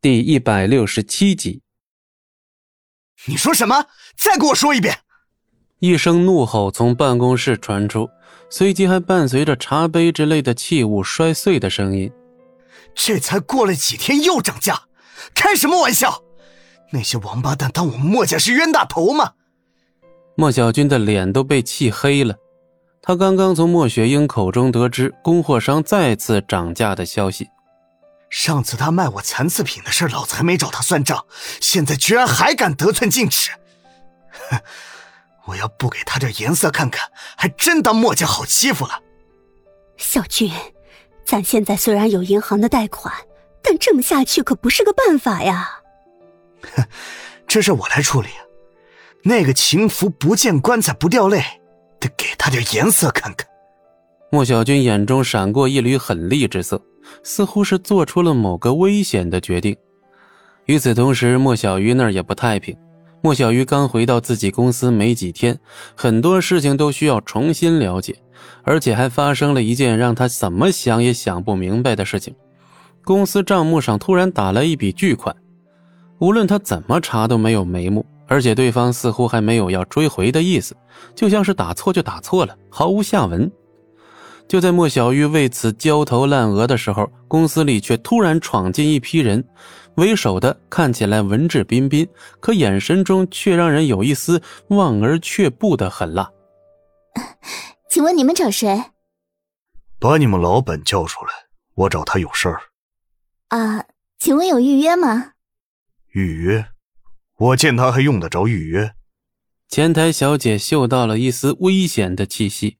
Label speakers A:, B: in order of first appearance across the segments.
A: 第一百六十七集。
B: 你说什么？再给我说一遍！
A: 一声怒吼从办公室传出，随即还伴随着茶杯之类的器物摔碎的声音。
B: 这才过了几天又涨价，开什么玩笑？那些王八蛋当我们墨家是冤大头吗？
A: 莫小军的脸都被气黑了。他刚刚从莫雪英口中得知供货商再次涨价的消息。
B: 上次他卖我残次品的事，老子还没找他算账，现在居然还敢得寸进尺！哼，我要不给他点颜色看看，还真当墨家好欺负了。
C: 小军，咱现在虽然有银行的贷款，但这么下去可不是个办法呀。
B: 哼，这事我来处理。那个情妇不见棺材不掉泪，得给他点颜色看看。
A: 莫小军眼中闪过一缕狠厉之色，似乎是做出了某个危险的决定。与此同时，莫小鱼那儿也不太平。莫小鱼刚回到自己公司没几天，很多事情都需要重新了解，而且还发生了一件让他怎么想也想不明白的事情：公司账目上突然打来一笔巨款，无论他怎么查都没有眉目。而且对方似乎还没有要追回的意思，就像是打错就打错了，毫无下文。就在莫小玉为此焦头烂额的时候，公司里却突然闯进一批人，为首的看起来文质彬彬，可眼神中却让人有一丝望而却步的狠辣。
D: 请问你们找谁？
B: 把你们老板叫出来，我找他有事儿。
D: 啊，请问有预约吗？
B: 预约。我见他还用得着预约？
A: 前台小姐嗅到了一丝危险的气息，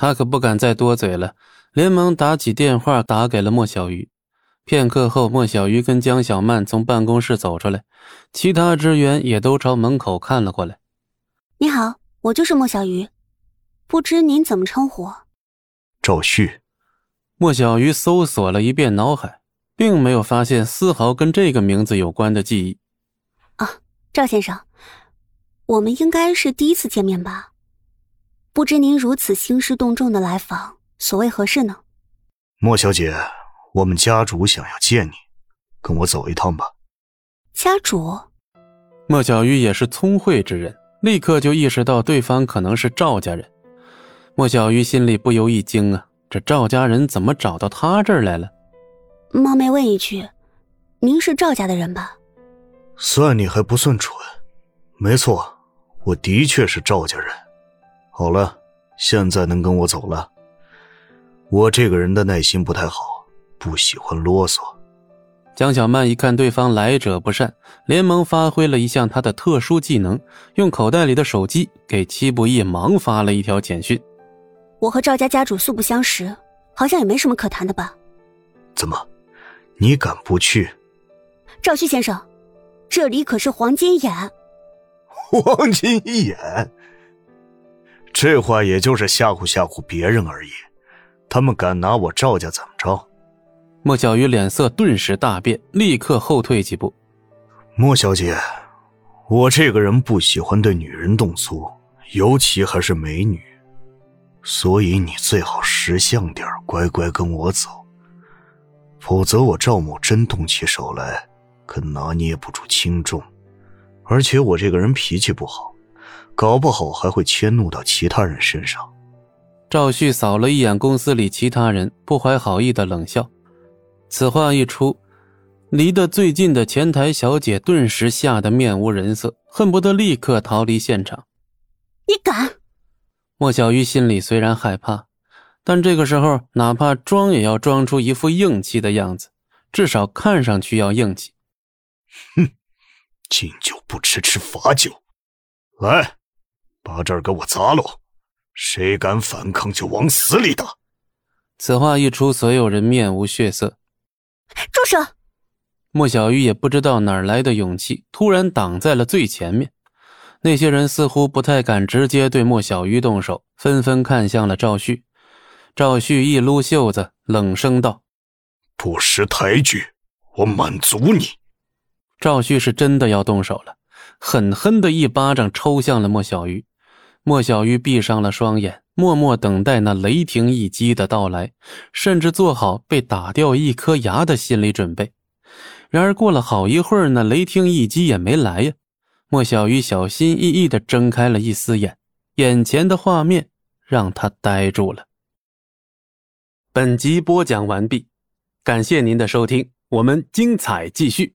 A: 她可不敢再多嘴了，连忙打起电话打给了莫小鱼。片刻后，莫小鱼跟江小曼从办公室走出来，其他职员也都朝门口看了过来。
C: 你好，我就是莫小鱼，不知您怎么称呼？
B: 赵旭。
A: 莫小鱼搜索了一遍脑海，并没有发现丝毫跟这个名字有关的记忆。
C: 啊赵先生，我们应该是第一次见面吧？不知您如此兴师动众的来访，所谓何事呢？
B: 莫小姐，我们家主想要见你，跟我走一趟吧。
C: 家主，
A: 莫小鱼也是聪慧之人，立刻就意识到对方可能是赵家人。莫小鱼心里不由一惊啊，这赵家人怎么找到他这儿来了？
C: 冒昧问一句，您是赵家的人吧？
B: 算你还不算蠢，没错，我的确是赵家人。好了，现在能跟我走了。我这个人的耐心不太好，不喜欢啰嗦。
A: 江小曼一看对方来者不善，连忙发挥了一项她的特殊技能，用口袋里的手机给七不义忙发了一条简讯：“
C: 我和赵家家主素不相识，好像也没什么可谈的吧？
B: 怎么，你敢不去？
C: 赵旭先生。”这里可是黄金眼，
B: 黄金眼，这话也就是吓唬吓唬别人而已。他们敢拿我赵家怎么着？
A: 莫小鱼脸色顿时大变，立刻后退几步。
B: 莫小姐，我这个人不喜欢对女人动粗，尤其还是美女，所以你最好识相点，乖乖跟我走，否则我赵某真动起手来。可拿捏不住轻重，而且我这个人脾气不好，搞不好还会迁怒到其他人身上。
A: 赵旭扫了一眼公司里其他人，不怀好意的冷笑。此话一出，离得最近的前台小姐顿时吓得面无人色，恨不得立刻逃离现场。
C: 你敢？
A: 莫小鱼心里虽然害怕，但这个时候哪怕装也要装出一副硬气的样子，至少看上去要硬气。
B: 哼，敬酒不吃吃罚酒，来，把这儿给我砸喽！谁敢反抗就往死里打。
A: 此话一出，所有人面无血色。
C: 住手！
A: 莫小鱼也不知道哪来的勇气，突然挡在了最前面。那些人似乎不太敢直接对莫小鱼动手，纷纷看向了赵旭。赵旭一撸袖子，冷声道：“
B: 不识抬举，我满足你。”
A: 赵旭是真的要动手了，狠狠的一巴掌抽向了莫小鱼。莫小鱼闭上了双眼，默默等待那雷霆一击的到来，甚至做好被打掉一颗牙的心理准备。然而过了好一会儿，那雷霆一击也没来呀。莫小鱼小心翼翼地睁开了一丝眼，眼前的画面让他呆住了。本集播讲完毕，感谢您的收听，我们精彩继续。